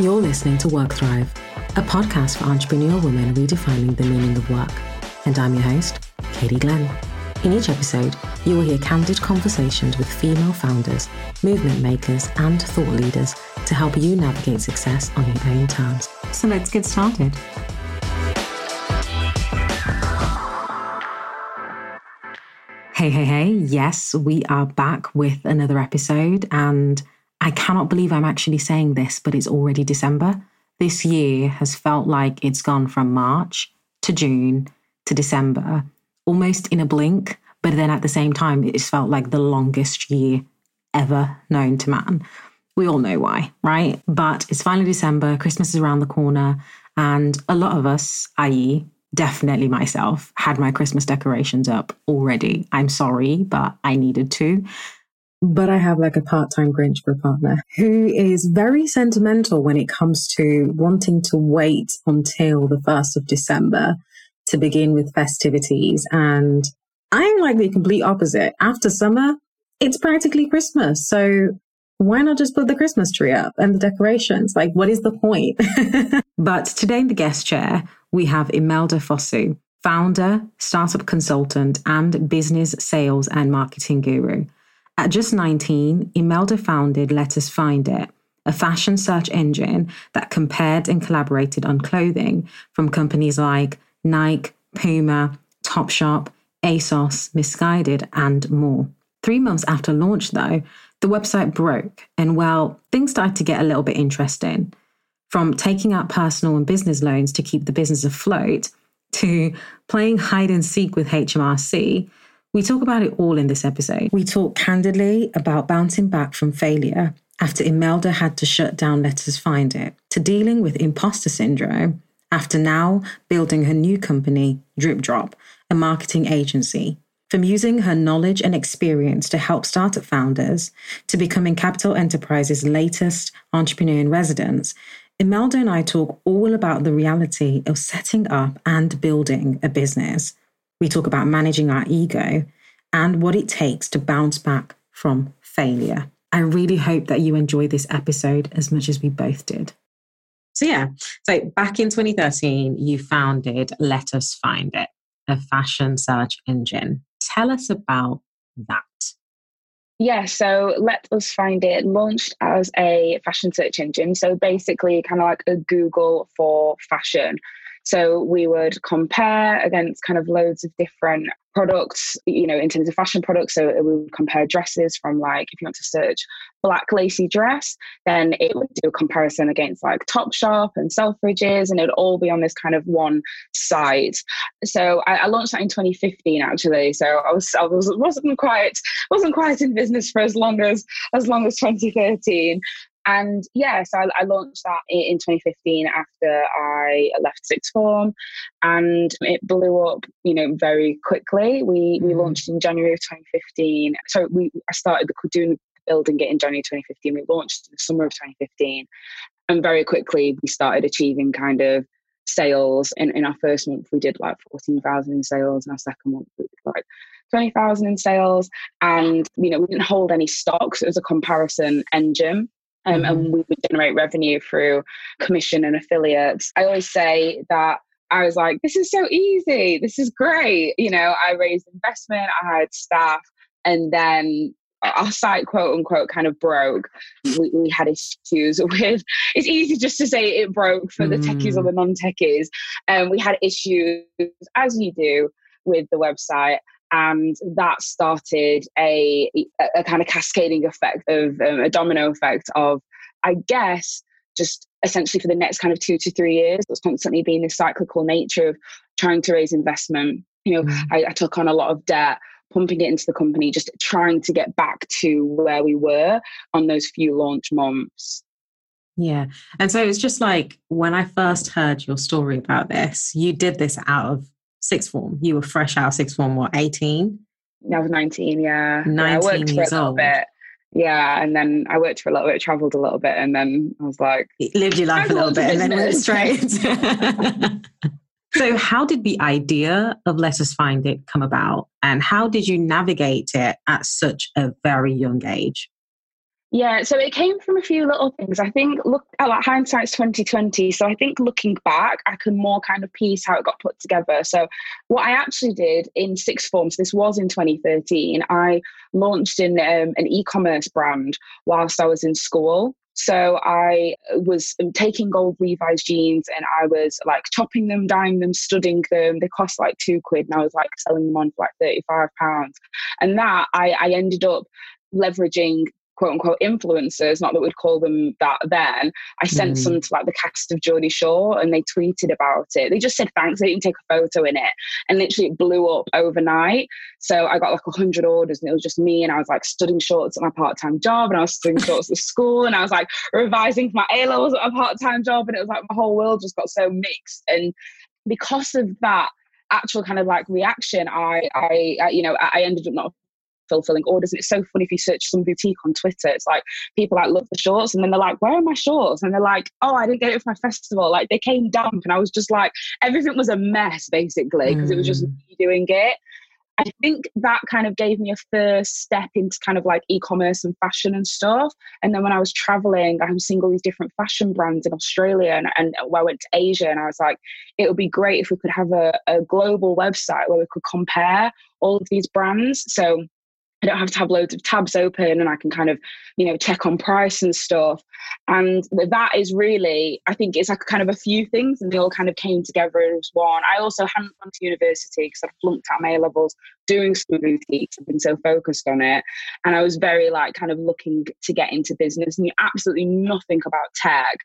You're listening to Work Thrive, a podcast for entrepreneurial women redefining the meaning of work. And I'm your host, Katie Glenn. In each episode, you will hear candid conversations with female founders, movement makers, and thought leaders to help you navigate success on your own terms. So let's get started. Hey, hey, hey. Yes, we are back with another episode. And I cannot believe I'm actually saying this, but it's already December. This year has felt like it's gone from March to June to December, almost in a blink. But then at the same time, it's felt like the longest year ever known to man. We all know why, right? But it's finally December, Christmas is around the corner, and a lot of us, i.e., definitely myself, had my Christmas decorations up already. I'm sorry, but I needed to. But I have like a part time Grinch for a partner who is very sentimental when it comes to wanting to wait until the 1st of December to begin with festivities. And I'm like the complete opposite. After summer, it's practically Christmas. So why not just put the Christmas tree up and the decorations? Like, what is the point? but today in the guest chair, we have Imelda Fossu, founder, startup consultant, and business sales and marketing guru. At just 19, Imelda founded Let Us Find It, a fashion search engine that compared and collaborated on clothing from companies like Nike, Puma, Topshop, ASOS, Missguided, and more. Three months after launch, though, the website broke, and well, things started to get a little bit interesting. From taking out personal and business loans to keep the business afloat, to playing hide and seek with HMRC, we talk about it all in this episode. We talk candidly about bouncing back from failure after Imelda had to shut down Let Us Find It, to dealing with imposter syndrome after now building her new company, Drip Drop, a marketing agency. From using her knowledge and experience to help startup founders to becoming Capital Enterprises' latest entrepreneur in residence, Imelda and I talk all about the reality of setting up and building a business. We talk about managing our ego and what it takes to bounce back from failure. I really hope that you enjoy this episode as much as we both did. So, yeah, so back in 2013, you founded Let Us Find It, a fashion search engine. Tell us about that. Yeah, so Let Us Find It launched as a fashion search engine. So basically, kind of like a Google for fashion. So we would compare against kind of loads of different products, you know, in terms of fashion products. So we would compare dresses from like, if you want to search black lacy dress, then it would do a comparison against like Topshop and Selfridges, and it would all be on this kind of one site. So I, I launched that in 2015, actually. So I was I was wasn't quite wasn't quite in business for as long as as long as 2013. And yeah, so I, I, launched that in 2015 after I left sixth form, and it blew up, you know, very quickly. We we mm. launched in January of 2015. So we I started doing building it in January 2015. We launched in the summer of 2015, and very quickly we started achieving kind of sales. In in our first month, we did like 14,000 in sales, and our second month we did like 20,000 in sales. And you know, we didn't hold any stocks. It was a comparison engine um, mm-hmm. and we would generate revenue through commission and affiliates. I always say that I was like, this is so easy. This is great. You know, I raised investment, I had staff, and then our site quote unquote kind of broke. We, we, had issues with it's easy just to say it broke for the techies or mm. the non-techies. And um, we had issues, as you do, with the website and that started a, a kind of cascading effect of um, a domino effect of i guess just essentially for the next kind of two to three years was constantly being this cyclical nature of trying to raise investment you know mm. I, I took on a lot of debt pumping it into the company just trying to get back to where we were on those few launch months yeah. And so it's just like when I first heard your story about this, you did this out of sixth form. You were fresh out of sixth form, what, 18? I was 19, yeah. 19 yeah, I worked years for a old. bit. Yeah, and then I worked for a little bit, traveled a little bit, and then I was like, lived your life a little bit, and then went straight. so, how did the idea of Let Us Find It come about, and how did you navigate it at such a very young age? Yeah, so it came from a few little things. I think look at like hindsight's twenty twenty. So I think looking back, I can more kind of piece how it got put together. So what I actually did in sixth form, so this was in twenty thirteen. I launched in um, an e-commerce brand whilst I was in school. So I was um, taking gold Levi's jeans and I was like chopping them, dyeing them, studying them. They cost like two quid and I was like selling them on for like 35 pounds. And that I, I ended up leveraging quote unquote influencers, not that we'd call them that then. I sent mm. some to like the cast of Geordie Shore and they tweeted about it. They just said thanks. They didn't take a photo in it. And literally it blew up overnight. So I got like 100 orders and it was just me. And I was like studying shorts at my part time job and I was studying shorts at school and I was like revising for my A levels at my part time job. And it was like my whole world just got so mixed. And because of that, actual kind of like reaction I, I, I you know I ended up not fulfilling orders. And it's so funny if you search some boutique on Twitter, it's like people like love the shorts and then they're like, Where are my shorts? And they're like, Oh, I didn't get it for my festival. Like they came damp and I was just like, everything was a mess basically because mm. it was just mm. me doing it. I think that kind of gave me a first step into kind of like e-commerce and fashion and stuff. And then when I was traveling, I was seeing all these different fashion brands in Australia and, and I went to Asia and I was like, it would be great if we could have a, a global website where we could compare all of these brands. So I don't have to have loads of tabs open and I can kind of, you know, check on price and stuff. And that is really, I think it's like kind of a few things and they all kind of came together as one. I also hadn't gone to university because I flunked out my levels doing school boutiques. I've been so focused on it. And I was very like kind of looking to get into business, knew absolutely nothing about tech.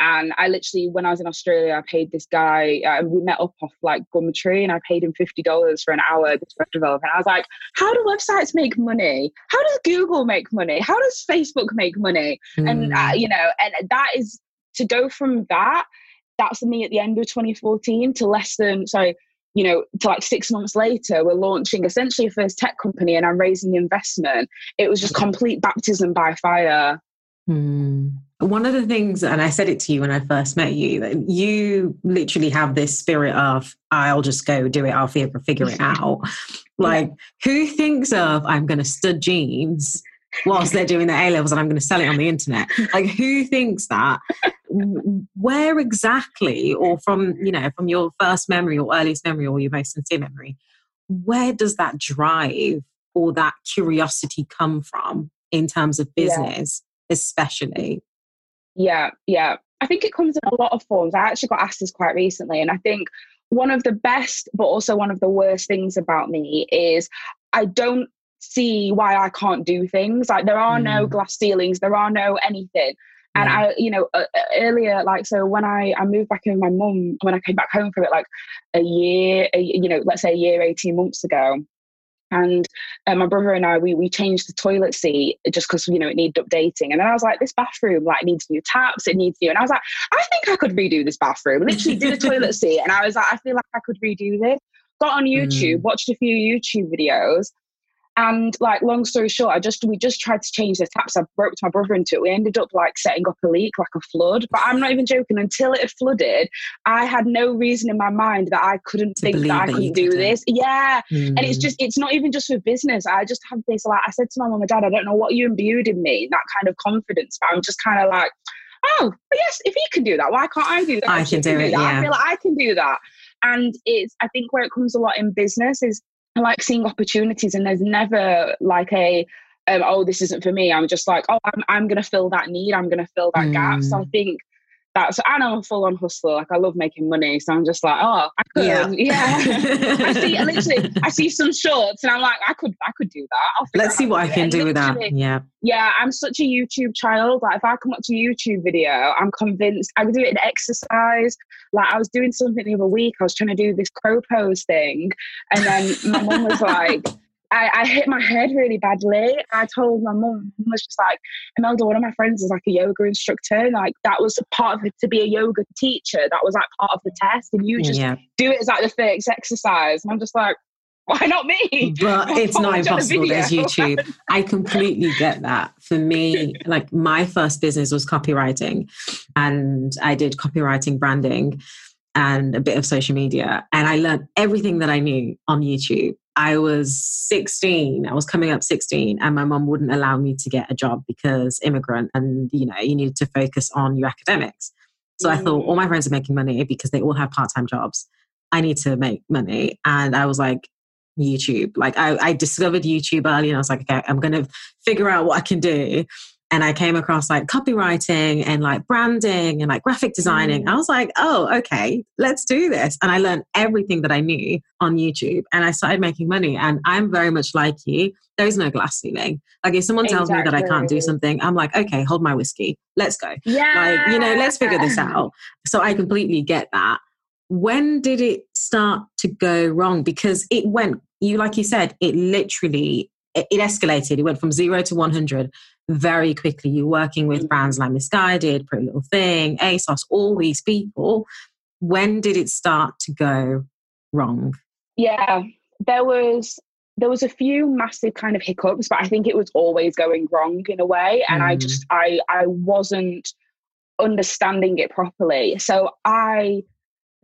And I literally, when I was in Australia, I paid this guy, uh, we met up off like Gumtree and I paid him $50 for an hour, this web developer. And I was like, how do websites make money? How does Google make money? How does Facebook make money? Mm. And, uh, hmm. You know, and that is to go from that, that's me at the end of 2014 to less than, sorry, you know, to like six months later, we're launching essentially a first tech company and I'm raising investment. It was just complete baptism by fire. Hmm. One of the things, and I said it to you when I first met you, that you literally have this spirit of, I'll just go do it, I'll figure, figure it out. like, who thinks of, I'm going to stud jeans whilst they're doing their A levels and I'm going to sell it on the internet? Like, who thinks that? Where exactly, or from, you know, from your first memory or earliest memory or your most sincere memory, where does that drive or that curiosity come from in terms of business, yeah. especially? Yeah, yeah. I think it comes in a lot of forms. I actually got asked this quite recently, and I think one of the best, but also one of the worst things about me is I don't see why I can't do things. Like there are mm. no glass ceilings, there are no anything. And I, you know, uh, uh, earlier, like, so when I, I moved back in with my mum, when I came back home from it, like a year, a, you know, let's say a year, 18 months ago, and uh, my brother and I, we we changed the toilet seat just because you know it needed updating. And then I was like, this bathroom like needs new taps, it needs new. And I was like, I think I could redo this bathroom. Literally did a toilet seat, and I was like, I feel like I could redo this. Got on YouTube, mm. watched a few YouTube videos, and like, long story short, I just we just tried to change the taps. I broke my brother into it. We ended up like setting up a leak, like a flood. But I'm not even joking. Until it had flooded, I had no reason in my mind that I couldn't think that I couldn't do this. Yeah, mm. and it's mm. just it's not even just with business. I just have this like I said to my mom and dad, I don't know what you imbued in me, that kind of confidence, but I'm just kind of like, oh yes, if he can do that, why can't I do that? I can do, it. Yeah. I feel like I can do that. And it's I think where it comes a lot in business is I like seeing opportunities, and there's never like a um, oh this isn't for me. I'm just like oh I'm I'm gonna fill that need. I'm gonna fill that mm. gap. So I mm. think that's and I'm a full on hustler. Like I love making money, so I'm just like, oh, I could, yeah. yeah. I see, literally, I see some shorts, and I'm like, I could, I could do that. Let's see what I can do with that. Yeah, yeah. I'm such a YouTube child. Like if I come up to a YouTube video, I'm convinced I would do it in exercise. Like I was doing something the other week. I was trying to do this crow pose thing, and then my mom was like. I, I, hit my head really badly. I told my mum, was just like, Imelda, one of my friends is like a yoga instructor. Like that was part of it to be a yoga teacher. That was like part of the test. And you just yeah. do it as like the first exercise. And I'm just like, why not me? But it's not impossible. There's YouTube. I completely get that. For me, like my first business was copywriting and I did copywriting branding and a bit of social media. And I learned everything that I knew on YouTube. I was 16, I was coming up 16, and my mom wouldn't allow me to get a job because immigrant and you know, you needed to focus on your academics. So mm. I thought all my mm. friends are making money because they all have part-time jobs. I need to make money. And I was like, YouTube. Like I, I discovered YouTube early and I was like, okay, I'm gonna figure out what I can do and I came across like copywriting and like branding and like graphic designing. Mm. I was like, oh, okay, let's do this. And I learned everything that I knew on YouTube and I started making money. And I'm very much like you. There is no glass ceiling. Like if someone tells exactly. me that I can't do something, I'm like, okay, hold my whiskey. Let's go. Yeah. Like, you know, let's figure this out. So I completely get that. When did it start to go wrong? Because it went, you like you said, it literally it escalated. It went from zero to 100 very quickly. You're working with mm. brands like Missguided, Pretty Little Thing, ASOS, all these people. When did it start to go wrong? Yeah, there was there was a few massive kind of hiccups, but I think it was always going wrong in a way, and mm. I just I I wasn't understanding it properly. So I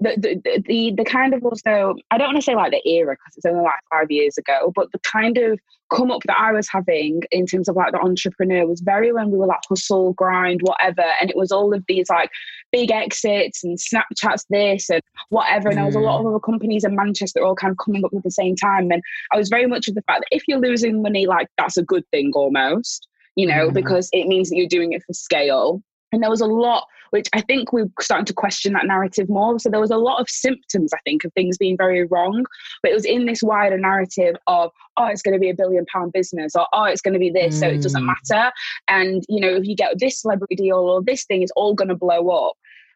the, the the the kind of also I don't want to say like the era because it's only like five years ago, but the kind of come up that I was having in terms of like the entrepreneur was very when we were like hustle, grind, whatever, and it was all of these like big exits and Snapchats this and whatever, and there was a lot of mm. other companies in Manchester all kind of coming up at the same time, and I was very much of the fact that if you're losing money, like that's a good thing almost, you know, mm. because it means that you're doing it for scale. And there was a lot which I think we're starting to question that narrative more. So there was a lot of symptoms, I think, of things being very wrong, but it was in this wider narrative of, oh, it's going to be a billion pound business, or oh, it's going to be this, mm. so it doesn't mm. matter. And, you know, if you get this celebrity deal or this thing, it's all going to blow up.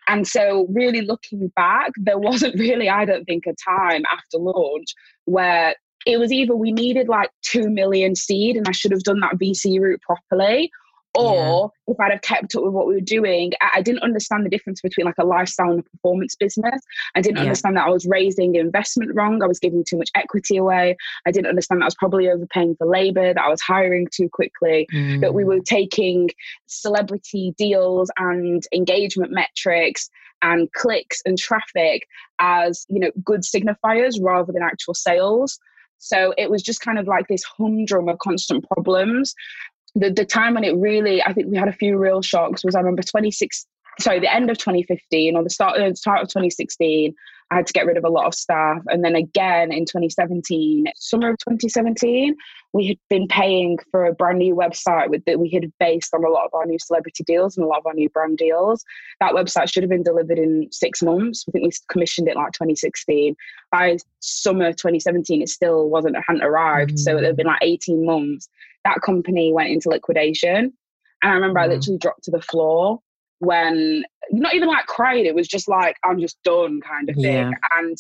And so, really looking back, there wasn't really, I don't think, a time after launch where it was either we needed like 2 million seed and I should have done that VC route properly, or yeah. if I'd have kept up with what we were doing, I, I, didn't understand the difference between like a lifestyle and a performance business. I didn't yeah. understand that I was raising investment wrong. I was giving too much equity away. I didn't understand that I was probably overpaying for labor, that I was hiring too quickly, mm. that we were taking celebrity deals and engagement metrics and clicks and traffic as, you know, good signifiers rather than actual sales. So it was just kind of like this humdrum of constant problems the, the time when it really, I think we had a few real shocks was I remember 26, sorry, the end of 2015 or the start, uh, the start of 2016, I had to get rid of a lot of staff. And then again in 2017, summer of 2017, we had been paying for a brand new website with, that we had based on a lot of our new celebrity deals and a lot of our new brand deals. That website should have been delivered in six months. I think we commissioned it like 2016. By summer 2017, it still wasn't, hadn't arrived. Mm. So it had been like 18 months. That company went into liquidation. And I remember mm. I literally dropped to the floor when not even like cried, it was just like, I'm just done kind of thing. Yeah. And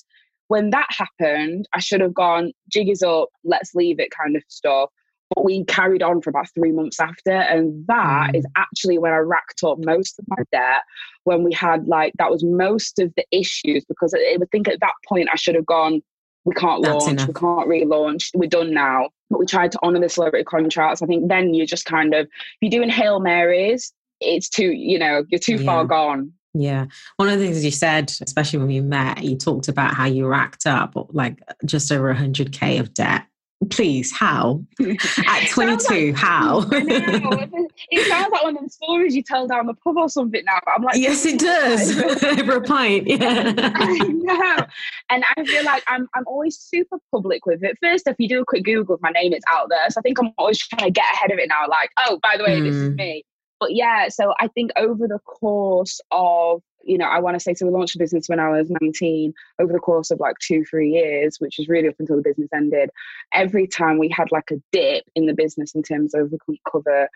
when that happened, I should have gone, jig is up, let's leave it kind of stuff. But we carried on for about three months after. And that mm. is actually when I racked up most of my debt. When we had like, that was most of the issues because I would think at that point I should have gone, we can't That's launch, enough. we can't relaunch, we're done now. But we tried to honour the celebrity contracts. I think then you're just kind of, if you're doing Hail Marys, it's too, you know, you're too yeah. far gone. Yeah. One of the things you said, especially when we met, you talked about how you racked up like just over 100K of debt. Please, how? At 22, like, how? it sounds like one of the stories you tell down the pub or something now. But I'm like, yes, it does. Over a pint, yeah. I know. And I feel like I'm, I'm always super public with it. First, if you do a quick Google of my name, it's out there. So I think I'm always trying to get ahead of it now. Like, oh, by the way, mm. this is hmm. me. But yeah, so I think over the course of, you know, I want to say, so we launched the business when I was 19, over the course of like two, three years, which was really up until the business ended. Every time we had like a dip in the business in terms of we couldn't cover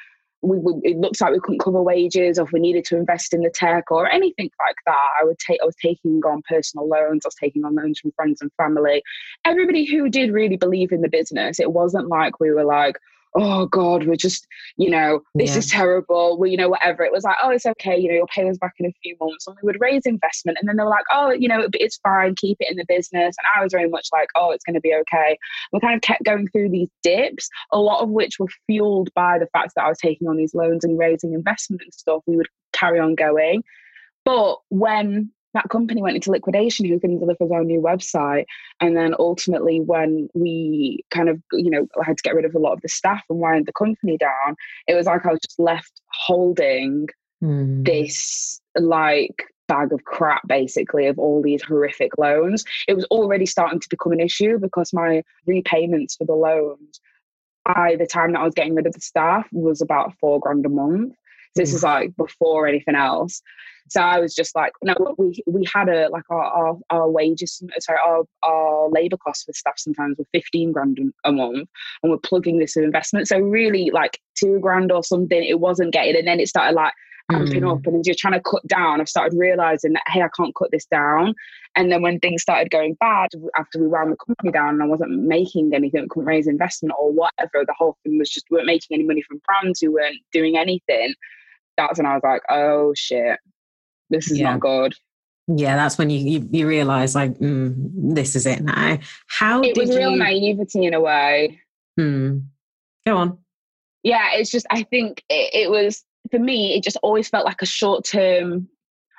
we, we, it looks like we couldn't cover wages or if we needed to invest in the tech or anything like that i would take i was taking on personal loans i was taking on loans from friends and family everybody who did really believe in the business it wasn't like we were like oh God, we're just, you know, this yeah. is terrible. Well, you know, whatever. It was like, oh, it's okay. You know, you'll pay us back in a few months. And we would raise investment. And then they were like, oh, you know, it's fine. Keep it in the business. And I was very much like, oh, it's going to be okay. We kind of kept going through these dips, a lot of which were fueled by the fact that I was taking on these loans and raising investment and stuff. We would carry on going. But when that company went into liquidation who can deliver our new website and then ultimately when we kind of you know had to get rid of a lot of the staff and wind the company down it was like i was just left holding mm. this like bag of crap basically of all these horrific loans it was already starting to become an issue because my repayments for the loans by the time that i was getting rid of the staff was about four grand a month this is like before anything else. So I was just like, no, we we had a like our our, our wages, sorry, our our labour costs for staff sometimes were fifteen grand a month, and we're plugging this with investment. So really, like two grand or something, it wasn't getting, and then it started like amping mm. up, and as you're trying to cut down, I've started realizing that hey, I can't cut this down. And then when things started going bad after we wound the company down, and I wasn't making anything, couldn't raise investment or whatever, the whole thing was just we weren't making any money from brands who weren't doing anything that's when I was like, oh shit, this is yeah. not good. Yeah, that's when you you, you realize like mm, this is it now. How it was you... real naivety in a way. Hmm. Go on. Yeah, it's just I think it, it was for me. It just always felt like a short term.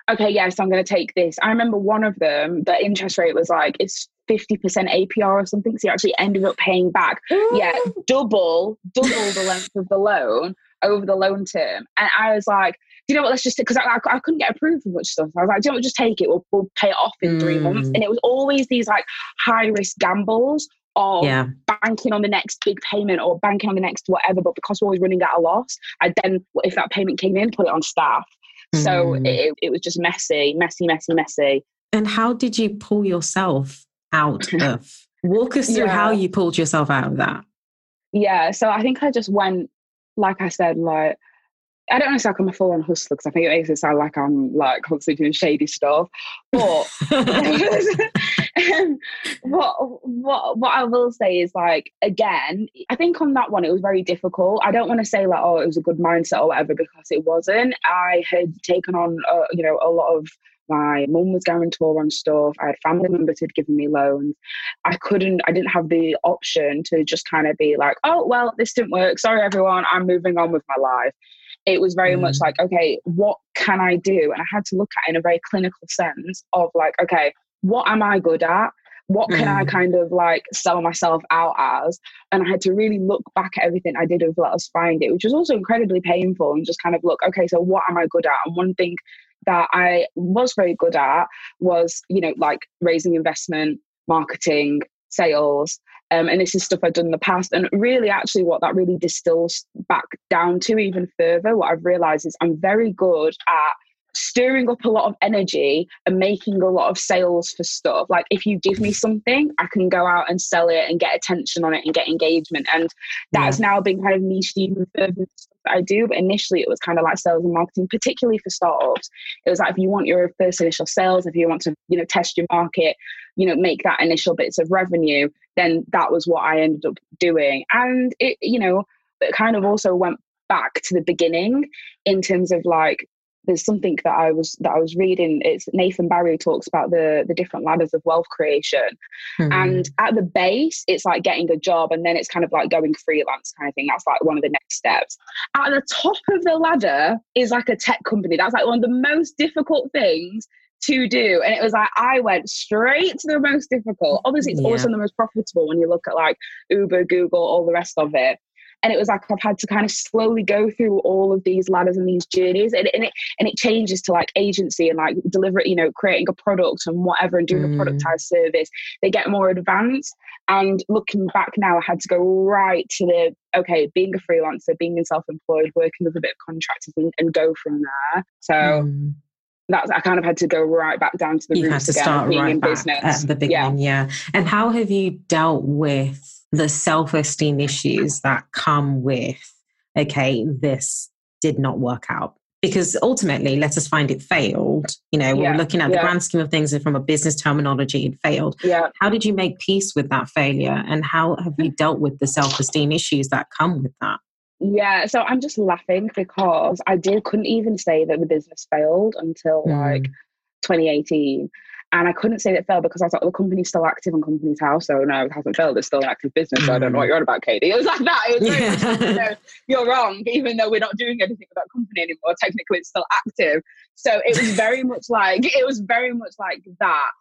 Okay, yes, I'm going to take this. I remember one of them. The interest rate was like it's 50% APR or something. So you actually ended up paying back, yeah, double, double the length of the loan over the loan term. And I was like, you know what, let's just, because I, I, I, couldn't get approved for much stuff. I was like, do you know what, just take it, we'll, we'll pay it off in mm. three months. Mm. And it was always these like high risk gambles of yeah. banking on the next big payment or banking on the next whatever. But because we're always running at a loss, I then, if that payment came in, put it on staff. Mm. So it, it was just messy, messy, messy, messy. And how did you pull yourself out of? Walk us through yeah. how you pulled yourself out of that. Yeah, so I think I just went like I said, like I don't want to sound like I'm a full on hustler because I think it makes it sound like I'm like constantly doing shady stuff. But um, what what what I will say is like again, I think on that one it was very difficult. I don't want to say like oh it was a good mindset or whatever because it wasn't. I had taken on uh, you know a lot of my mum was guarantor on stuff. I had family members who'd given me loans. I couldn't, I didn't have the option to just kind of be like, oh, well, this didn't work. Sorry, everyone. I'm moving on with my life. It was very mm. much like, okay, what can I do? And I had to look at in a very clinical sense of like, okay, what am I good at? What can mm. I kind of like sell myself out as? And I had to really look back at everything I did with Let Us Find It, which was also incredibly painful and just kind of look, okay, so what am I good at? And one thing that I was very good at was, you know, like raising investment, marketing, sales. Um, and this is stuff I've done in the past. And really, actually, what that really distills back down to even further, what I've realized is I'm very good at stirring up a lot of energy and making a lot of sales for stuff. Like if you give me something, I can go out and sell it and get attention on it and get engagement. And that's yeah. now been kind of niched even further I do. But initially it was kind of like sales and marketing, particularly for startups. It was like if you want your first initial sales, if you want to, you know, test your market, you know, make that initial bits of revenue, then that was what I ended up doing. And it, you know, it kind of also went back to the beginning in terms of like there's something that I was that I was reading. It's Nathan Barry talks about the the different ladders of wealth creation, mm-hmm. and at the base, it's like getting a job, and then it's kind of like going freelance kind of thing. That's like one of the next steps. At the top of the ladder is like a tech company. That's like one of the most difficult things to do. And it was like I went straight to the most difficult. Obviously, it's yeah. also the most profitable when you look at like Uber, Google, all the rest of it and it was like I've had to kind of slowly go through all of these ladders and these journeys, and, and it and it changes to like agency and like deliver, you know, creating a product and whatever, and doing mm. a productized service. They get more advanced, and looking back now, I had to go right to the okay, being a freelancer, being self-employed, working with a bit of contractors, and, and go from there. So. Mm that's I kind of had to go right back down to the you roots had to again, start being right in back business. at the beginning, yeah. yeah. And how have you dealt with the self esteem issues that come with, okay, this did not work out. Because ultimately, let us find it failed. You know, yeah, we're looking at yeah. the grand scheme of things and from a business terminology, it failed. Yeah. How did you make peace with that failure? And how have you dealt with the self esteem issues that come with that? Yeah, so I'm just laughing because I did couldn't even say that the business failed until mm. like 2018 And I couldn't say that failed because I thought well, the company's still active on Companies House. So no, it hasn't failed. It's still an active business. So I don't know what you're on about, Katie. It was like that. It was very much, you know, you're wrong. Even though we're not doing anything with that company anymore, technically it's still active. So it was very much like, it was very much like that.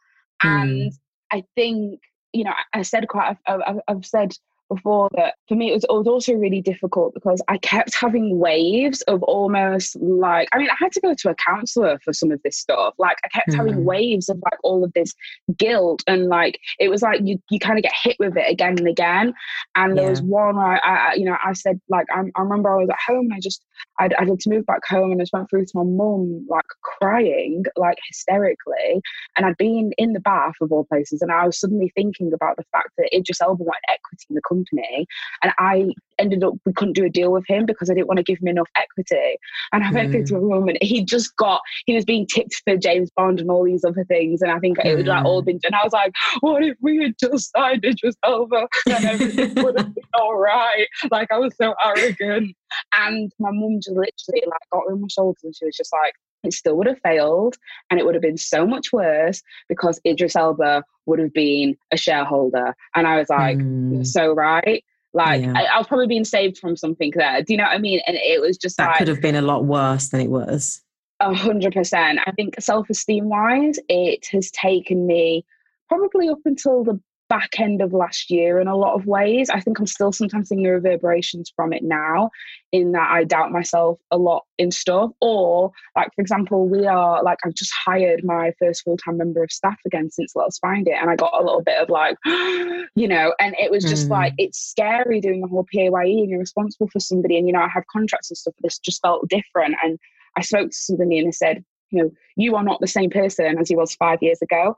And mm. I think, you know, I said quite, I've, I've said before that for me it was, it was also really difficult because I kept having waves of almost like I mean I had to go to a counselor for some of this stuff. Like I kept mm. having waves of like all of this guilt and like it was like you you kind of get hit with it again and again. And there was one where I, I, you know I said like I, I remember I was at home and I just I'd, I had to move back home and I just went through to my mum like crying like hysterically. And I'd been in the bath of all places and I was suddenly thinking about the fact that Idris Elba wanted equity in the company company. And I ended up, we couldn't do a deal with him because I didn't want to give him enough equity. And I went mm. into a room and he just got, he was being tipped for James Bond and all these other things. And I think mm. it was like all mm. been done. I was like, what if we had just signed it just over and everything would have been all right? Like I was so arrogant. And my mum just literally like got on my shoulders and she was just like, it still would have failed and it would have been so much worse because Idris Elba would have been a shareholder. And I was like, mm. so right. Like yeah. I, I, was probably being saved from something there. Do you know what I mean? And it was just that like, could have been a lot worse than it was. A hundred percent. I think self-esteem wise, it has taken me probably up until the back end of last year in a lot of ways. I think I'm still sometimes seeing the reverberations from it now, in that I doubt myself a lot in stuff. Or, like, for example, we are like, I've just hired my first full time member of staff again since Let's Find It. And I got a little bit of like, you know, and it was just mm. like, it's scary doing the whole PAYE and you're responsible for somebody. And, you know, I have contracts and stuff, but this just felt different. And I spoke to somebody and they said, you know, you are not the same person as you was five years ago.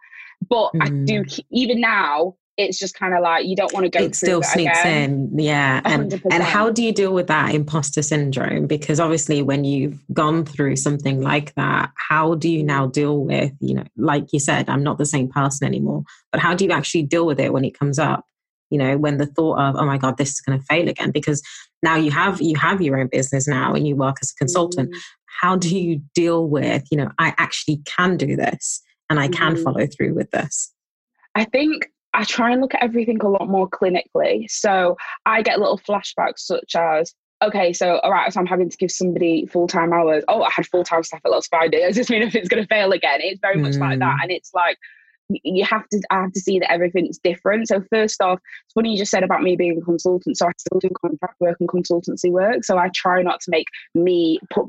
But mm. I do, mm. even now, it's just kind of like you don't want to go. It still sneaks again. in, yeah. And 100%. and how do you deal with that imposter syndrome? Because obviously, when you've gone through something like that, how do you now deal with you know, like you said, I'm not the same person anymore. But how do you actually deal with it when it comes up? You know, when the thought of oh my god, this is going to fail again because now you have you have your own business now and you work as a consultant. Mm. How do you deal with you know I actually can do this and I can mm. follow through with this? I think I try and look at everything a lot more clinically. So I get little flashbacks such as, okay, so all right, so I'm having to give somebody full time hours. Oh, I had full time staff at Last Friday. Does this mean if it's going to fail again? It's very much mm. like that. Mm. And it's like, you have to I have to see that everything's different. So first off, it's funny you just said about me being a consultant. So I still do contract work and consultancy work. So I try not to make me put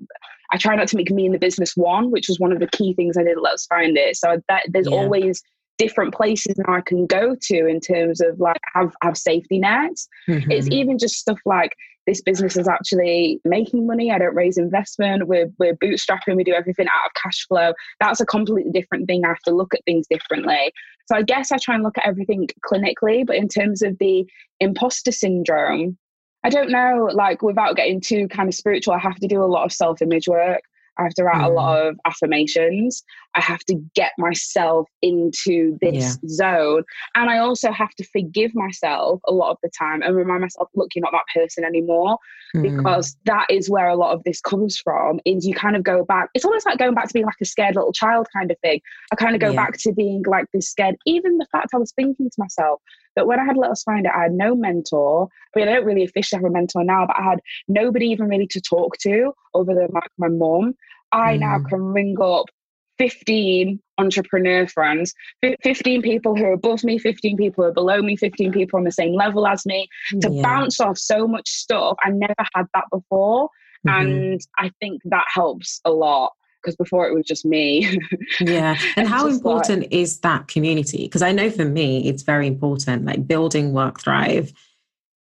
I try not to make me in the business one, which was one of the key things I did. Let's find it. So that there's yeah. always different places now I can go to in terms of like have have safety nets. Mm-hmm. It's even just stuff like this business is actually making money. I don't raise investment. We're we're bootstrapping. We do everything out of cash flow. That's a completely different thing. I have to look at things differently. So I guess I try and look at everything clinically, but in terms of the imposter syndrome, I don't know. Like without getting too kind of spiritual, I have to do a lot of self image work. I have to write mm. a lot of affirmations. I have to get myself into this yeah. zone. And I also have to forgive myself a lot of the time and remind myself, look, you're not that person anymore. Mm. Because that is where a lot of this comes from. Is you kind of go back, it's almost like going back to being like a scared little child kind of thing. I kind of go yeah. back to being like this scared, even the fact I was thinking to myself, but when I had Us Find I had no mentor. I mean, I don't really officially have a mentor now, but I had nobody even really to talk to other than like my mom. I mm. now can ring up 15 entrepreneur friends, 15 people who are above me, 15 people who are below me, 15 people on the same level as me to yeah. bounce off so much stuff. I never had that before. Mm-hmm. And I think that helps a lot because before it was just me. yeah. And how important like, is that community? Because I know for me, it's very important, like building Work Thrive.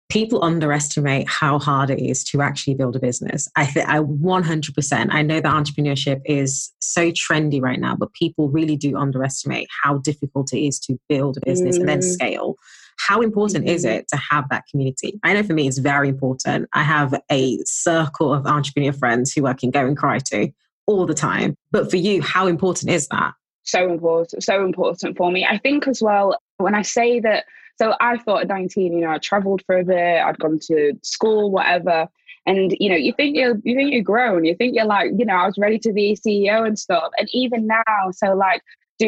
People underestimate how hard it is to actually build a business. I think I 100%. I know that entrepreneurship is so trendy right now, but people really do underestimate how difficult it is to build a business mm. and then mm. scale how important is mm-hmm. it to have that community? I know for me, it's very important. I have a circle of entrepreneur friends who I can go and cry to all the time. But for you, how important is that? So important, so important for me. I think as well, when I say that, so I thought at 19, you know, I traveled for a bit, I'd gone to school, whatever. And you know, you think you're you think you're grown, you think you're like, you know, I was ready to be CEO and stuff. And even now, so like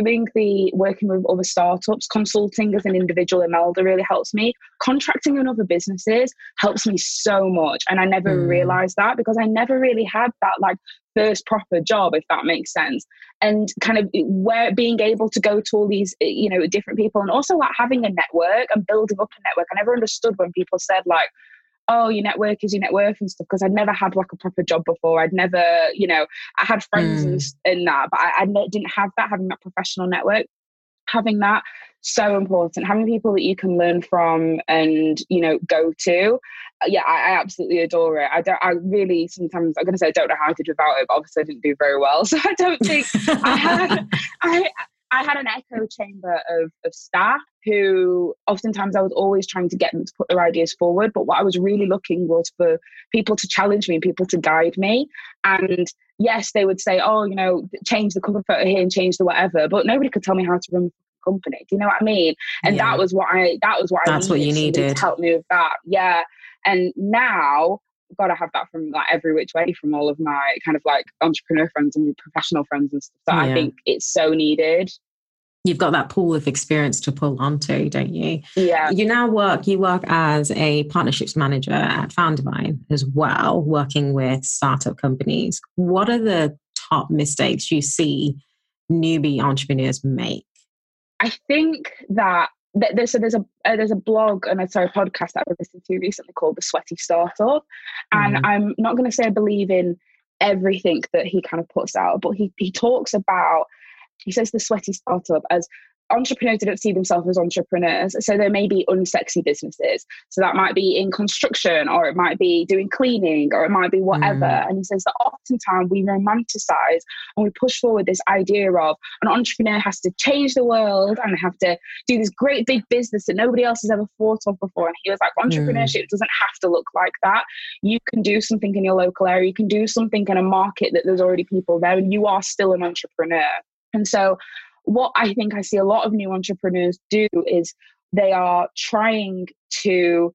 doing the working with other startups, consulting as an individual Imelda really helps me. Contracting in other businesses helps me so much. And I never mm. realized that because I never really had that like first proper job, if that makes sense. And kind of where being able to go to all these, you know, different people and also like having a network and building up a network. I never understood when people said like, oh, your network is your net worth and stuff. Because I'd never had like a proper job before. I'd never, you know, I had friends mm. in, in that, but I, I didn't have that, having that professional network. Having that so important. Having people that you can learn from and you know go to. Uh, yeah, I, I absolutely adore it. I don't. I really sometimes I'm going to say I don't know how I did without it, but obviously I didn't do very well. So I don't think I had. I I had an echo chamber of, of staff who oftentimes I was always trying to get them to put their ideas forward. But what I was really looking was for people to challenge me, people to guide me. And yes, they would say, oh, you know, change the cover photo here and change the whatever. But nobody could tell me how to run a company. Do you know what I mean? And yeah. that was what I, that was what That's I what you needed to help me with that. Yeah. And now got to have that from like every which way from all of my kind of like entrepreneur friends and professional friends and stuff. So yeah. I think it's so needed. You've got that pool of experience to pull onto, don't you? Yeah. You now work, you work as a partnerships manager at Foundervine as well, working with startup companies. What are the top mistakes you see newbie entrepreneurs make? I think that there's so there's a uh, there's a blog and a sorry podcast that I listened to recently called the Sweaty Startup, and mm. I'm not going to say I believe in everything that he kind of puts out, but he he talks about he says the sweaty startup as entrepreneurs don't see themselves as entrepreneurs. So there may be unsexy businesses. So that might be in construction or it might be doing cleaning or it might be whatever. Mm. And he says that oftentimes we romanticize and we push forward this idea of an entrepreneur has to change the world and they have to do this great big business that nobody else has ever thought of before. And he was like, entrepreneurship mm. doesn't have to look like that. You can do something in your local area. You can do something in a market that there's already people there and you are still an entrepreneur. And so what I think I see a lot of new entrepreneurs do is they are trying to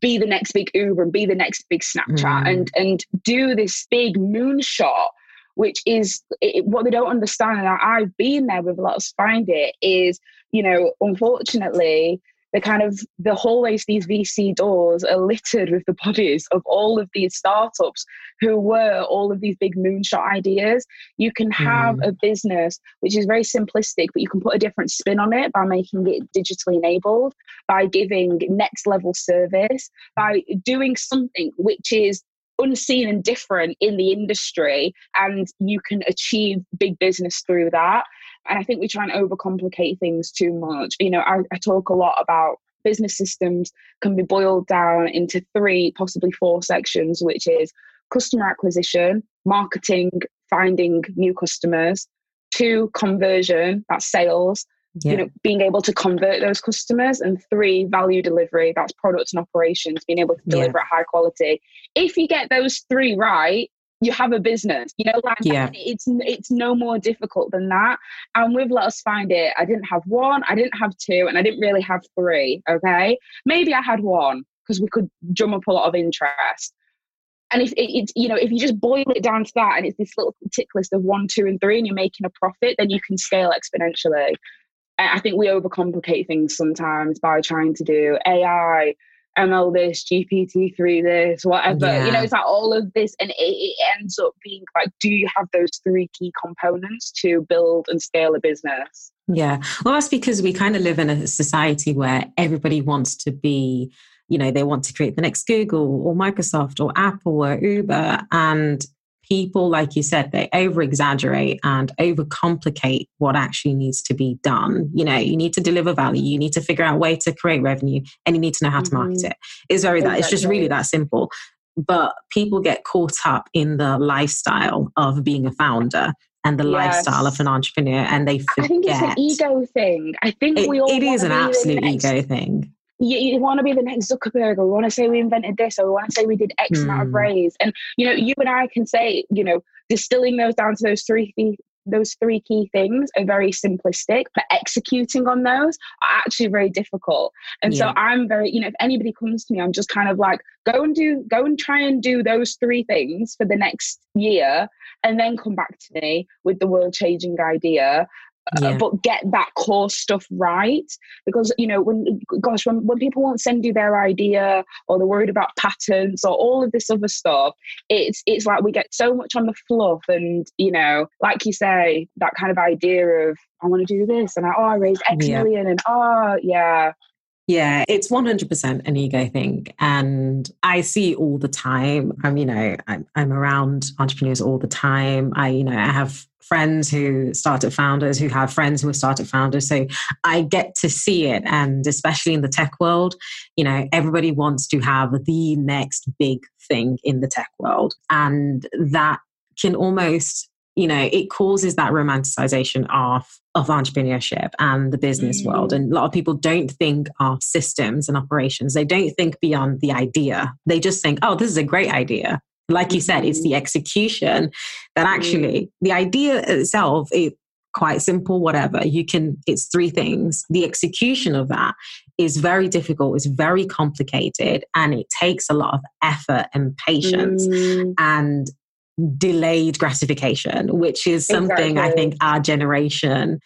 be the next big Uber and be the next big Snapchat mm. and and do this big moonshot, which is it, what they don't understand. And I've been there with a lot of Find It is, you know, unfortunately, the kind of the hallways these vc doors are littered with the bodies of all of these startups who were all of these big moonshot ideas you can have mm. a business which is very simplistic but you can put a different spin on it by making it digitally enabled by giving next level service by doing something which is unseen and different in the industry and you can achieve big business through that and I think we try and overcomplicate things too much. You know, I, I talk a lot about business systems can be boiled down into three, possibly four sections, which is customer acquisition, marketing, finding new customers, two, conversion, that's sales, yeah. you know, being able to convert those customers, and three, value delivery, that's products and operations, being able to deliver yeah. at high quality. If you get those three right, you have a business you know like yeah. it's it's no more difficult than that. And with let us find it i didn't have one i didn't have two and i didn't really have three okay? Maybe i had one because we could drum up a lot of interest. And if it's you know if you just boil it down to that and it's this little tick list of one two and three and you're making a profit then you can scale exponentially. I think we overcomplicate things sometimes by trying to do ai ML this, GPT-3 this, whatever. Yeah. You know, it's like all of this. And it, it, ends up being like, do you have those three key components to build and scale a business? Yeah. Well, that's because we kind of live in a society where everybody wants to be, you know, they want to create the next Google or Microsoft or Apple or Uber. And people, like you said, they over exaggerate and overcomplicate what actually needs to be done. You know, you need to deliver value, you need to figure out a way to create revenue, and you need to know how to market mm-hmm. it. It's very exactly. that. It's just really that simple. But people get caught up in the lifestyle of being a founder and the yes. lifestyle of an entrepreneur and they forget. I think it's an ego thing. I think it, we all It is an absolute ego thing you, you want to be the next Zuckerberg, or we want to say we invented this, or we want to say we did X mm. amount of hmm. raise. And you know, you and I can say, you know, distilling those down to those three those three key things are very simplistic, but executing on those are actually very difficult. And yeah. so I'm very, you know, if anybody comes to me, I'm just kind of like, go and do, go and try and do those three things for the next year, and then come back to me with the world changing idea Uh, yeah. but get that core stuff right because you know when gosh when, when people won't send you their idea or they're worried about patents or all of this other stuff it's it's like we get so much on the fluff and you know like you say that kind of idea of i want to do this and I, oh i raised x yeah. million and oh yeah yeah, it's 100% an ego thing. And I see all the time. I'm, you know, I'm, I'm around entrepreneurs all the time. I, you know, I have friends who started founders who have friends who have started founders. So I get to see it. And especially in the tech world, you know, everybody wants to have the next big thing in the tech world. And that can almost you know it causes that romanticization of of entrepreneurship and the business mm. world and a lot of people don't think of systems and operations they don't think beyond the idea they just think oh this is a great idea like you said it's the execution that actually mm. the idea itself is quite simple whatever you can it's three things the execution of that is very difficult it's very complicated and it takes a lot of effort and patience mm. and delayed gratification, which is something exactly. I think our generation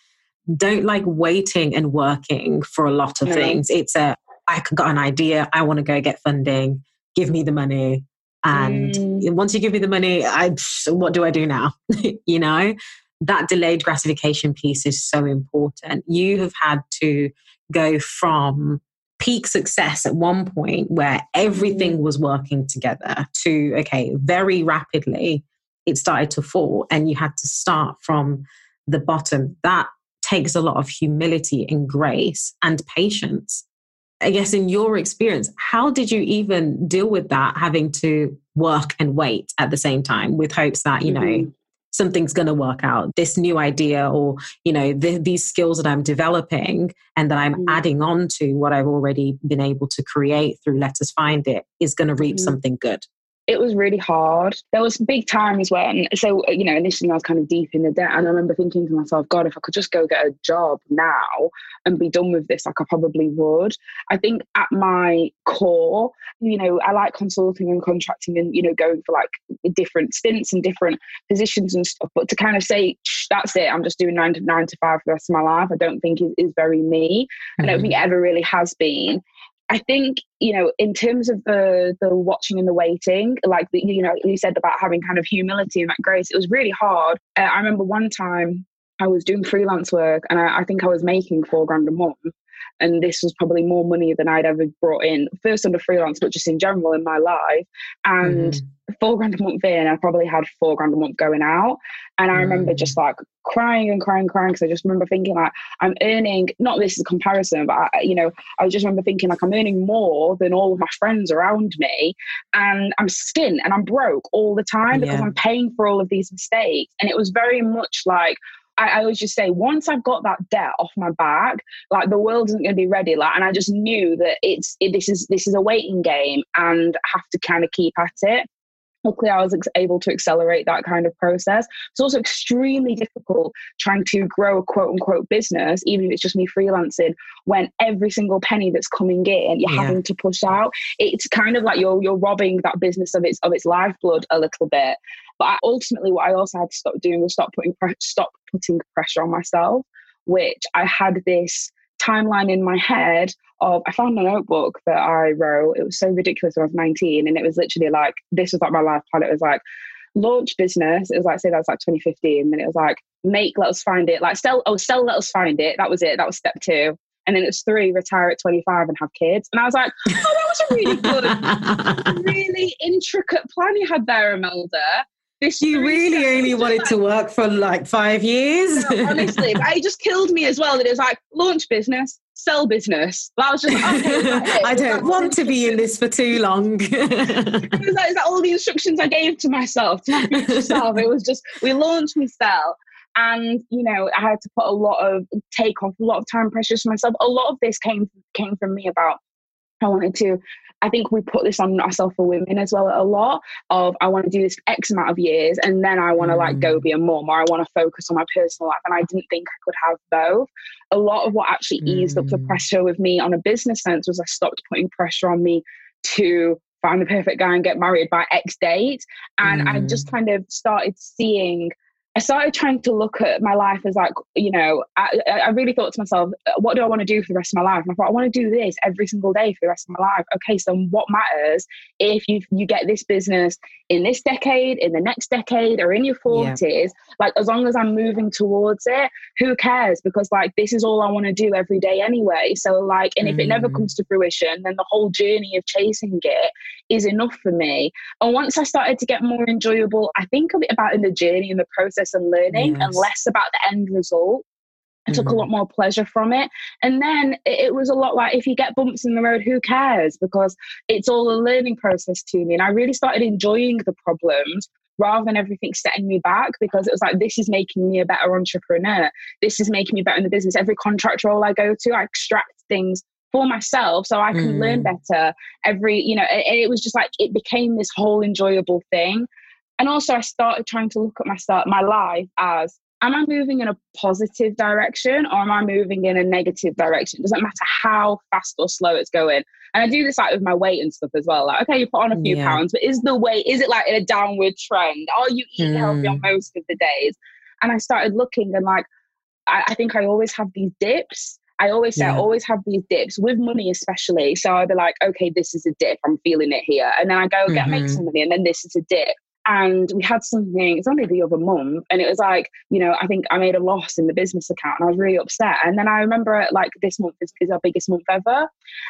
don't like waiting and working for a lot of no. things. It's a, I got an idea, I want to go get funding, give me the money. And mm. once you give me the money, I, what do I do now? you know, that delayed gratification piece is so important. You have had to go from peak success at one point where everything mm. was working together to, okay, very rapidly it started to fall and you had to start from the bottom. That takes a lot of humility and grace and patience. I guess in your experience, how did you even deal with that, having to work and wait at the same time with hopes that, you know, mm-hmm something's going to work out this new idea or you know the, these skills that i'm developing and that i'm mm. adding on to what i've already been able to create through let us find it is going to reap mm. something good it was really hard. There was big times when, so you know, initially I was kind of deep in the debt, and I remember thinking to myself, God, if I could just go get a job now and be done with this, like I probably would. I think at my core, you know, I like consulting and contracting, and you know, going for like different stints and different positions and stuff. But to kind of say, that's it, I'm just doing nine to nine to five for the rest of my life, I don't think is, is very me. Mm-hmm. I don't think it ever really has been. I think you know, in terms of the the watching and the waiting, like the, you know, you said about having kind of humility and that grace. It was really hard. Uh, I remember one time I was doing freelance work, and I, I think I was making four grand a month, and this was probably more money than I'd ever brought in, first under freelance, but just in general in my life. And mm-hmm. four grand a month in, I probably had four grand a month going out. And I mm-hmm. remember just mm. like crying and crying, crying, because I just remember thinking like I'm earning, not this is a comparison, but I, you know, I just remember thinking like I'm earning more than all of my friends around me, and I'm skint and I'm broke all the time because yeah. I'm paying for all of these mistakes. And it was very much like, I, I always just say once I've got that debt off my back, like the world isn't going to be ready. Like, and I just knew that it's it, this is this is a waiting game, and I have to kind of keep at it. Luckily, I was able to accelerate that kind of process. It's also extremely difficult trying to grow a quote unquote business, even if it's just me freelancing, when every single penny that's coming in, you're yeah. having to push out. It's kind of like you're you're robbing that business of its of its lifeblood a little bit. But ultimately, what I also had to stop doing was stop putting stop putting pressure on myself. Which I had this timeline in my head of I found a notebook that I wrote. It was so ridiculous when I was 19, and it was literally like this was like my life plan. It was like launch business. It was like say that was like 2015, and it was like make let us find it. Like sell oh sell let us find it. That was it. That was step two. And then it was three, retire at 25 and have kids. And I was like, oh, that was a really good, really intricate plan you had there, Imelda. You really only wanted to work for like five years. No, honestly, it just killed me as well. That it was like launch business, sell business. I was just, okay, I don't want to be in this for too long. it was like, is that all the instructions I gave to myself to myself? It was just we launch, we sell. And you know, I had to put a lot of take off a lot of time pressures for myself. A lot of this came came from me about I wanted to I think we put this on ourselves for women as well a lot of I want to do this X amount of years and then I want to mm. like go mm. be a mom or I want to focus on my personal life. And I didn't think I could have both. A lot of what actually eased up the mm. pressure with me on a business sense was I stopped putting pressure on me to find the perfect guy and get married by X date. And mm. I just kind of started seeing I started trying to look at my life as like, you know, I, I really thought to myself, what do I want to do for the rest of my life? And I thought, I want to do this every single day for the rest of my life. Okay, so what matters if you you get this business in this decade, in the next decade, or in your 40s? Yeah. Like, as long as I'm moving towards it, who cares? Because, like, this is all I want to do every day anyway. So, like, and if mm. it never comes to fruition, then the whole journey of chasing it is enough for me. And once I started to get more enjoyable, I think a bit about in the journey and the process and learning and less about the end result. I took mm-hmm. a lot more pleasure from it. And then it was a lot like if you get bumps in the road, who cares? Because it's all a learning process to me. And I really started enjoying the problems rather than everything setting me back because it was like, this is making me a better entrepreneur. This is making me better in the business. Every contract role I go to, I extract things for myself so I can mm. learn better every, you know, and it was just like it became this whole enjoyable thing. And also I started trying to look at my start my life as am I moving in a positive direction or am I moving in a negative direction? It doesn't matter how fast or slow it's going. And I do this like with my weight and stuff as well. Like, okay, you put on a few yeah. pounds, but is the weight, is it like in a downward trend? Are you eating mm. healthy on most of the days? And I started looking and like, I, I think I always have these dips I always say yeah. I always have these dips with money, especially. So I'd be like, okay, this is a dip. I'm feeling it here. And then I go get mm-hmm. make some money, and then this is a dip. And we had something, it's only the other month. And it was like, you know, I think I made a loss in the business account and I was really upset. And then I remember like this month is, is our biggest month ever.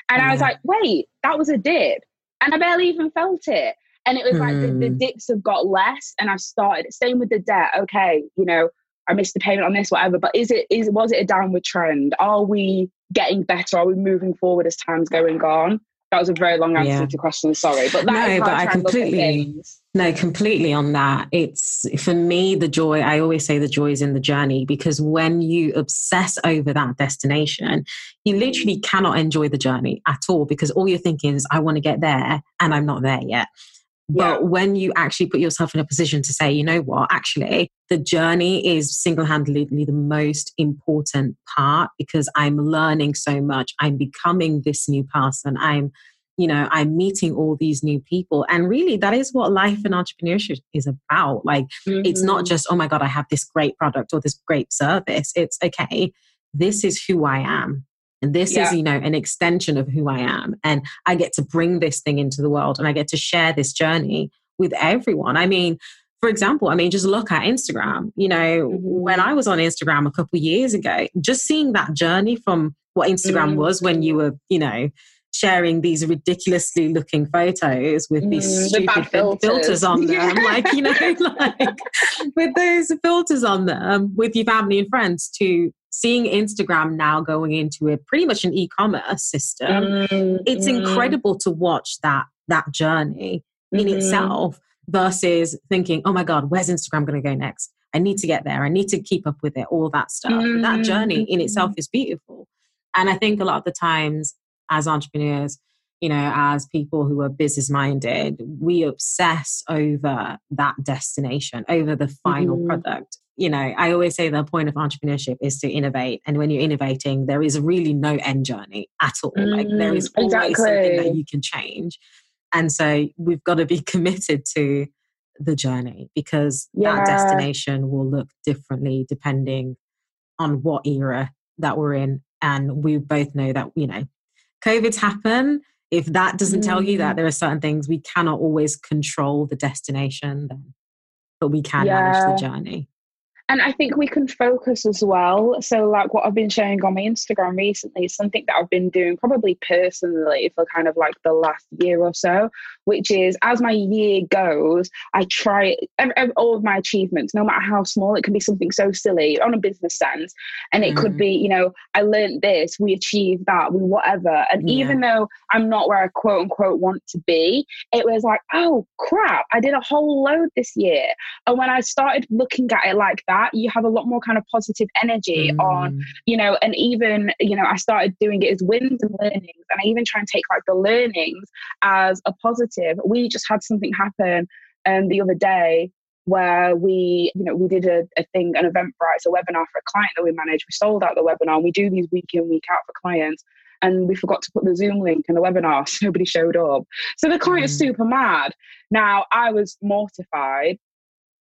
And I was like, wait, that was a dip. And I barely even felt it. And it was like the, the hmm. dips have got less. And I started, same with the debt. Okay, you know, I missed the payment on this, whatever. But is it is was it a downward trend? Are we getting better? Are we moving forward as time's going on? That was a very long answer yeah. to question. Sorry, but no, but I completely no, completely on that. It's for me the joy. I always say the joy is in the journey because when you obsess over that destination, you literally cannot enjoy the journey at all because all you're thinking is, "I want to get there," and I'm not there yet. But when you actually put yourself in a position to say, you know what, actually, the journey is single handedly the most important part because I'm learning so much. I'm becoming this new person. I'm, you know, I'm meeting all these new people. And really, that is what life and entrepreneurship is about. Like, mm-hmm. it's not mm-hmm. just, oh my God, I have this great product or this great service. It's okay, this is who I am. And this yeah. is, you know, an extension of who I am. And I get to bring this thing into the world and I get to share this journey with everyone. I mean, for example, I mean, just look at Instagram. You know, mm-hmm. when I was on Instagram a couple years ago, just seeing that journey from what Instagram mm-hmm. was when you were, you know, sharing these ridiculously looking photos with these mm, stupid filters. filters. on them, yeah. like you know, like with those filters on them with your family and friends to seeing Instagram now going into a pretty much an e-commerce system, mm, it's mm. incredible to watch that that journey mm-hmm. in itself versus thinking, oh my God, where's Instagram going to go next? I need to get there. I need to keep up with it, all that stuff. Mm-hmm. That journey in itself mm-hmm. is beautiful. And I think a lot of the times as entrepreneurs, you know, as people who are business minded, we obsess over that destination, over the final mm-hmm. product you know, I always say the point of entrepreneurship is to innovate. And when you're innovating, there is really no end journey at all. Mm, like there is mm, always exactly. something that you can change. And so we've got to be committed to the journey because yeah. that destination will look differently depending on what era that we're in. And we both know that, you know, COVID's happen. If that doesn't tell you that mm. there are certain things we cannot always control the destination, then but we can yeah. manage the journey. And I think we can focus as well. So, like what I've been sharing on my Instagram recently is something that I've been doing probably personally for kind of like the last year or so, which is as my year goes, I try all of my achievements, no matter how small, it can be something so silly on a business sense. And it mm. could be, you know, I learned this, we achieved that, we whatever. And yeah. even though I'm not where I quote unquote want to be, it was like, oh crap, I did a whole load this year. And when I started looking at it like that, that, you have a lot more kind of positive energy mm. on, you know, and even, you know, I started doing it as wins and learnings. And I even try and take like the learnings as a positive. We just had something happen um, the other day where we, you know, we did a, a thing, an Eventbrite, a webinar for a client that we manage. We sold out the webinar. we do these week in, week out for clients. And we forgot to put the Zoom link in the webinar, so nobody showed up. So the client mm. is super mad. Now, I was mortified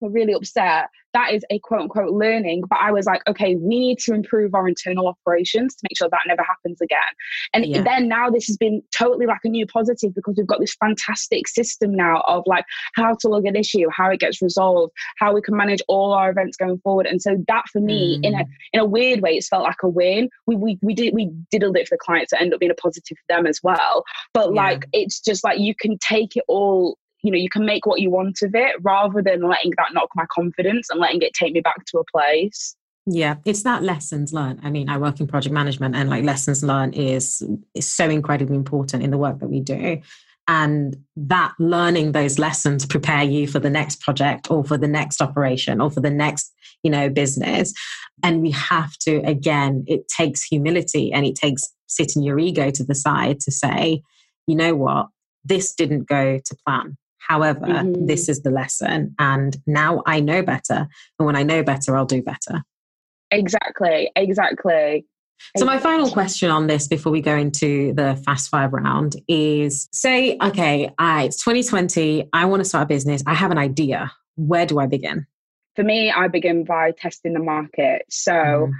were really upset. That is a quote unquote learning. But I was like, okay, we need to improve our internal operations to make sure that never happens again. And yeah. then now this has been totally like a new positive because we've got this fantastic system now of like how to log an issue, how it gets resolved, how we can manage all our events going forward. And so that for me, mm. in a mm. in a weird way, it's felt like a win. We we we did we diddled it for the clients to end up being a positive for them as well. But yeah. like it's just like you can take it all you know you can make what you want of it rather than letting that knock my confidence and letting it take me back to a place. Yeah it's that lessons learned. I mean i work in project management and like lessons learned is is so incredibly important in the work that we do. And that learning those lessons prepare you for the next project or for the next operation or for the next you know business. And we have to again it takes humility and it takes sitting your ego to the side to say you know what? This didn't go to plan However, mm-hmm. this is the lesson. And now I know better. And when I know better, I'll do better. Exactly. Exactly. So, my final question on this before we go into the fast five round is say, okay, I, it's 2020. I want to start a business. I have an idea. Where do I begin? For me, I begin by testing the market. So, mm.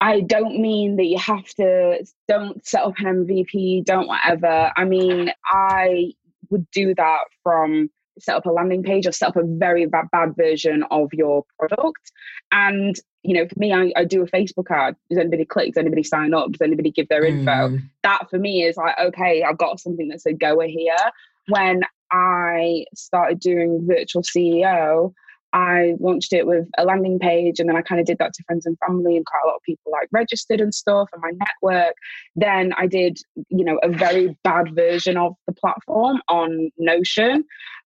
I don't mean that you have to, don't set up an MVP, don't whatever. I mean, I would do that from set up a landing page or set up a very bad, bad version of your product. And, you know, for me, I, I do a Facebook ad. Does anybody click? Does anybody sign up? Does anybody give their info? Mm. That for me is like, okay, I've got something that's a goer here. When I started doing virtual CEO, I launched it with a landing page and then I kind of did that to friends and family and quite a lot of people like registered and stuff and my network. Then I did, you know, a very bad version of the platform on Notion.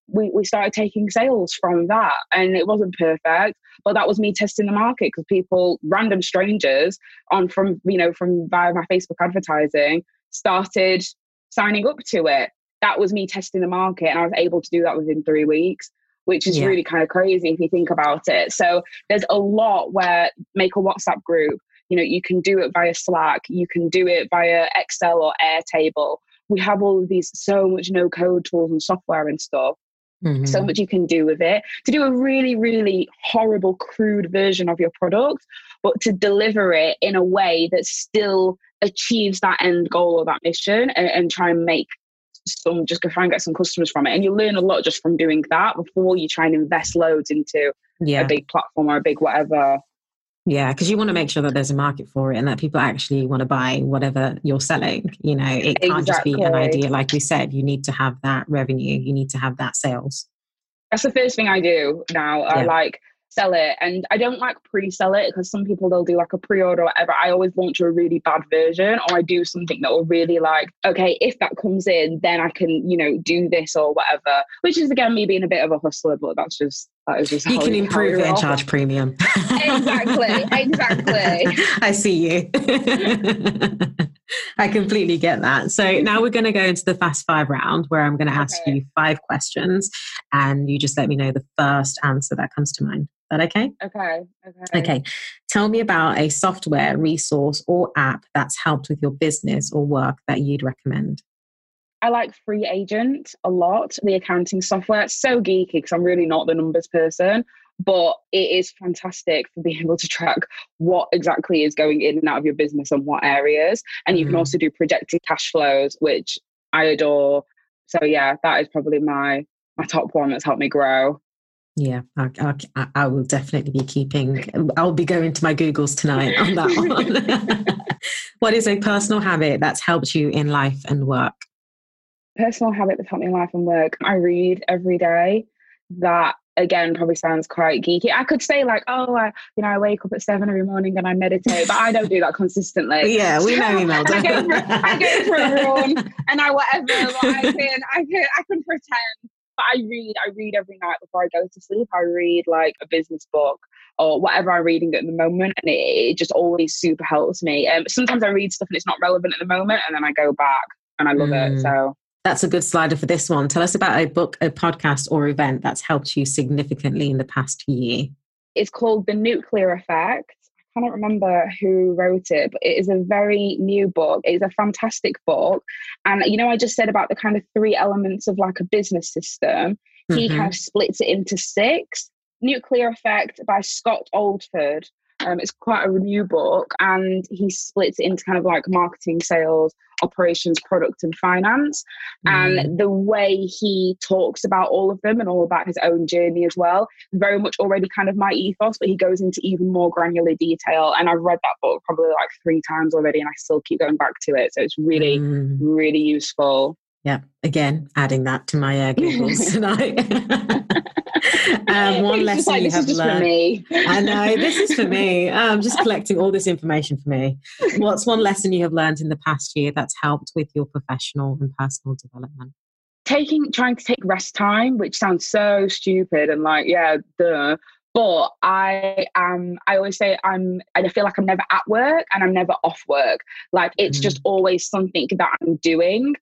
We, we started taking sales from that and it wasn't perfect but that was me testing the market because people random strangers on from you know from via my facebook advertising started signing up to it that was me testing the market and i was able to do that within three weeks which is yeah. really kind of crazy if you think about it. So there's a lot where make a WhatsApp group. You know, you can do it via Slack, you can do it via Excel or Airtable. We have all of these so much no code tools and software and stuff. Mm-hmm. So much you can do with it to do a really, really horrible, crude version of your product, but to deliver it in a way that still achieves that end goal or that mission and, and try and make some just go try and get some customers from it and you learn a lot just from doing that before you try and invest loads into yeah. a big platform or a big whatever yeah, because you want to make sure that there's a market for it and that people actually want to buy whatever you're selling. You know, it can't exactly. just be an idea. Like we said, you need to have that revenue, you need to have that sales. That's the first thing I do now. Yeah. I like sell it. And I don't like pre-sell it because some people they'll do like a pre-order or whatever. I always launch a really bad version or I do something that will really like, okay, if that comes in, then I can, you know, do this or whatever. Which is again me being a bit of a hustler, but that's just you can improve it and charge premium. exactly, exactly. I see you. I completely get that. So now we're going to go into the fast five round where I'm going to ask okay. you five questions and you just let me know the first answer that comes to mind that okay? Okay. Okay. Okay. Tell me about a software, resource, or app that's helped with your business or work that you'd recommend. I like FreeAgent a lot, the accounting software. It's so geeky because I'm really not the numbers person, but it is fantastic for being able to track what exactly is going in and out of your business and what areas. And you mm. can mm-hmm. also do projected cash flows, which I adore. So yeah, that is probably my my top one that's helped me grow. Yeah, I, I, I, will definitely be keeping. I'll be going to my Googles tonight on that one. what is a personal habit that's helped you in life and work? Personal habit that's helped me in life and work. I read every day. That again probably sounds quite geeky. I could say like, oh, I, you know, I wake up at seven every morning and I meditate, but I don't do that consistently. yeah, we know, Imelda. I, go for, I go for a run and I whatever. I can, I can, I can pretend but I read, I read every night before I go to sleep. I read like a business book or whatever I'm reading at the moment, and it, it just always super helps me. Um, sometimes I read stuff and it's not relevant at the moment, and then I go back and I love mm. it. So that's a good slider for this one. Tell us about a book, a podcast, or event that's helped you significantly in the past year. It's called The Nuclear Effect I cannot remember who wrote it, but it is a very new book. It's a fantastic book. And, you know, I just said about the kind of three elements of like a business system. Mm-hmm. He kind of splits it into six. Nuclear Effect by Scott Oldford. Um, it's quite a new book, and he splits it into kind of like marketing, sales, operations, product, and finance. Mm. And the way he talks about all of them and all about his own journey as well, very much already kind of my ethos, but he goes into even more granular detail. And I've read that book probably like three times already, and I still keep going back to it. So it's really, mm. really useful. Yeah, again, adding that to my air Googles tonight. um, one lesson like, you have learned. I know this is for me. I'm just collecting all this information for me. What's one lesson you have learned in the past year that's helped with your professional and personal development? Taking, trying to take rest time, which sounds so stupid and like, yeah, duh. But I am, I always say I'm, and I feel like I'm never at work and I'm never off work. Like it's mm. just always something that I'm doing.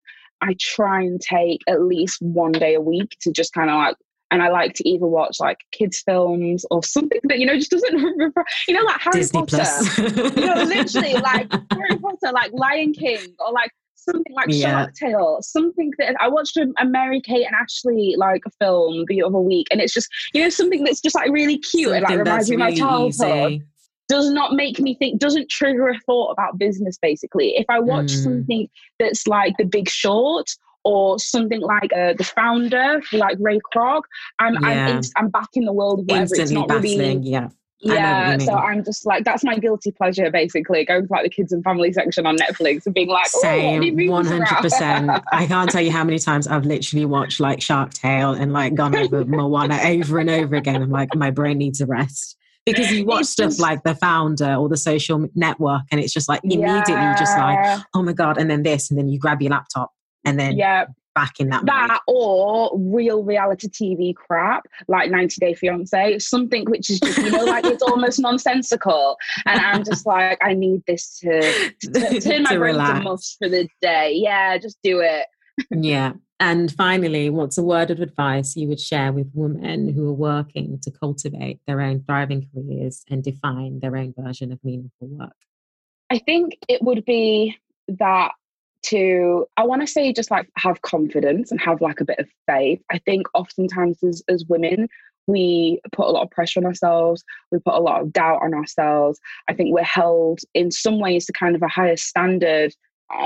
I try and take at least one day a week to just kind of like and I like to either watch like kids films or something that you know just doesn't you know like Harry Disney Potter, you know literally like Harry Potter, like Lion King or like something like yeah. Shark Tale, something that I watched a, a Mary Kate and Ashley like a film the other week, and it's just you know something that's just like really cute something and like reminds me of my childhood. Easy. Does not make me think, doesn't trigger a thought about business basically. If I watch mm. something that's like The Big Short or something like uh, the founder, like Ray Kroc, I'm yeah. I'm, I'm back in the world of whatever. Instantly it's not battling, really, yeah. Yeah, so I'm just like that's my guilty pleasure basically going to like the kids and family section on Netflix and being like, same, one hundred percent. I can't tell you how many times I've literally watched like Shark Tale and like gone over Moana over and over again. I'm like, my brain needs a rest because you watch it's stuff just, like the founder or the social network and it's just like immediately yeah. just like oh my god and then this and then you grab your laptop and then yeah back in that that mode. or real reality TV crap like 90 Day Fiance something which is just you know like it's almost nonsensical and I'm just like I need this to, to turn my to brain relax. to mush for the day yeah just do it yeah and finally what's a word of advice you would share with women who are working to cultivate their own thriving careers and define their own version of meaningful work? I think it would be that to i want to say just like have confidence and have like a bit of faith. I think oftentimes as, as women we put a lot of pressure on ourselves we put a lot of doubt on ourselves. I think we're held in some ways to kind of a higher standard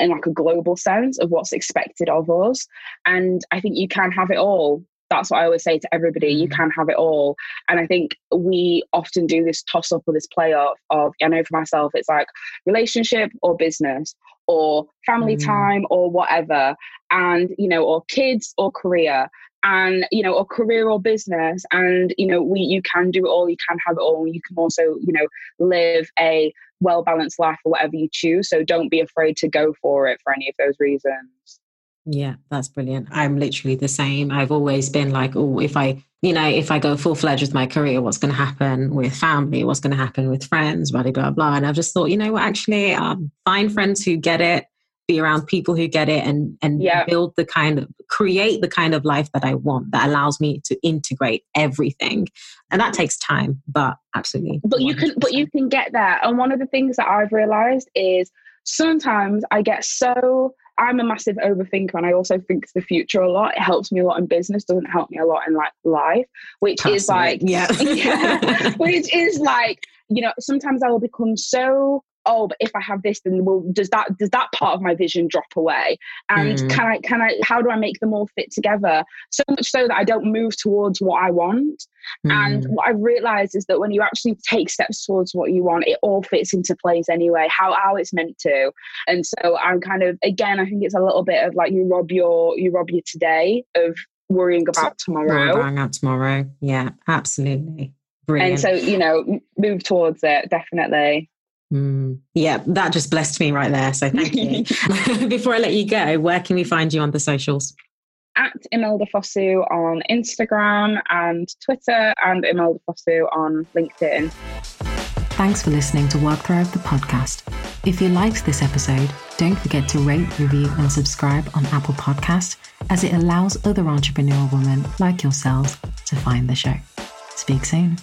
in like a global sense of what's expected of us and i think you can have it all that's what I always say to everybody. You mm. can have it all. And I think we often do this toss up or this play off of, I know for myself, it's like relationship or business or family mm. time or whatever and you know or kids or career and you know or career or business and you know we you can do it all you can have it all you can also you know live a well balanced life or whatever you choose so don't be afraid to go for it for any of those reasons yeah, that's brilliant. I'm literally the same. I've always been like, oh, if I, you know, if I go full fledged with my career, what's going to happen with family? What's going to happen with friends? Blah, blah, blah. And I've just thought, you know what, actually, um, find friends who get it, be around people who get it and, and yeah. build the kind of, create the kind of life that I want that allows me to integrate everything. And that takes time, but absolutely. But 100%. you can, but you can get there. And one of the things that I've realized is sometimes I get so I'm a massive overthinker and I also think to the future a lot. It helps me a lot in business, doesn't help me a lot in like life, which Personally, is like yeah. yeah. which is like, you know, sometimes I will become so oh but if i have this then will does that does that part of my vision drop away? And mm. can i can i how do i make them all fit together? So much so that i don't move towards what i want. Mm. and what i've realized is that when you actually take steps towards what you want it all fits into place anyway how how it's meant to. And so i'm kind of again i think it's a little bit of like you rob your you rob your today of worrying about tomorrow. worrying about tomorrow. Yeah absolutely. Brilliant. and so you know move towards it definitely Mm, yeah, that just blessed me right there. So thank you. Before I let you go, where can we find you on the socials? At Imelda Fossu on Instagram and Twitter, and Imelda Fossu on LinkedIn. Thanks for listening to Work Thrive the podcast. If you liked this episode, don't forget to rate, review, and subscribe on Apple Podcast, as it allows other entrepreneurial women like yourselves to find the show. Speak soon.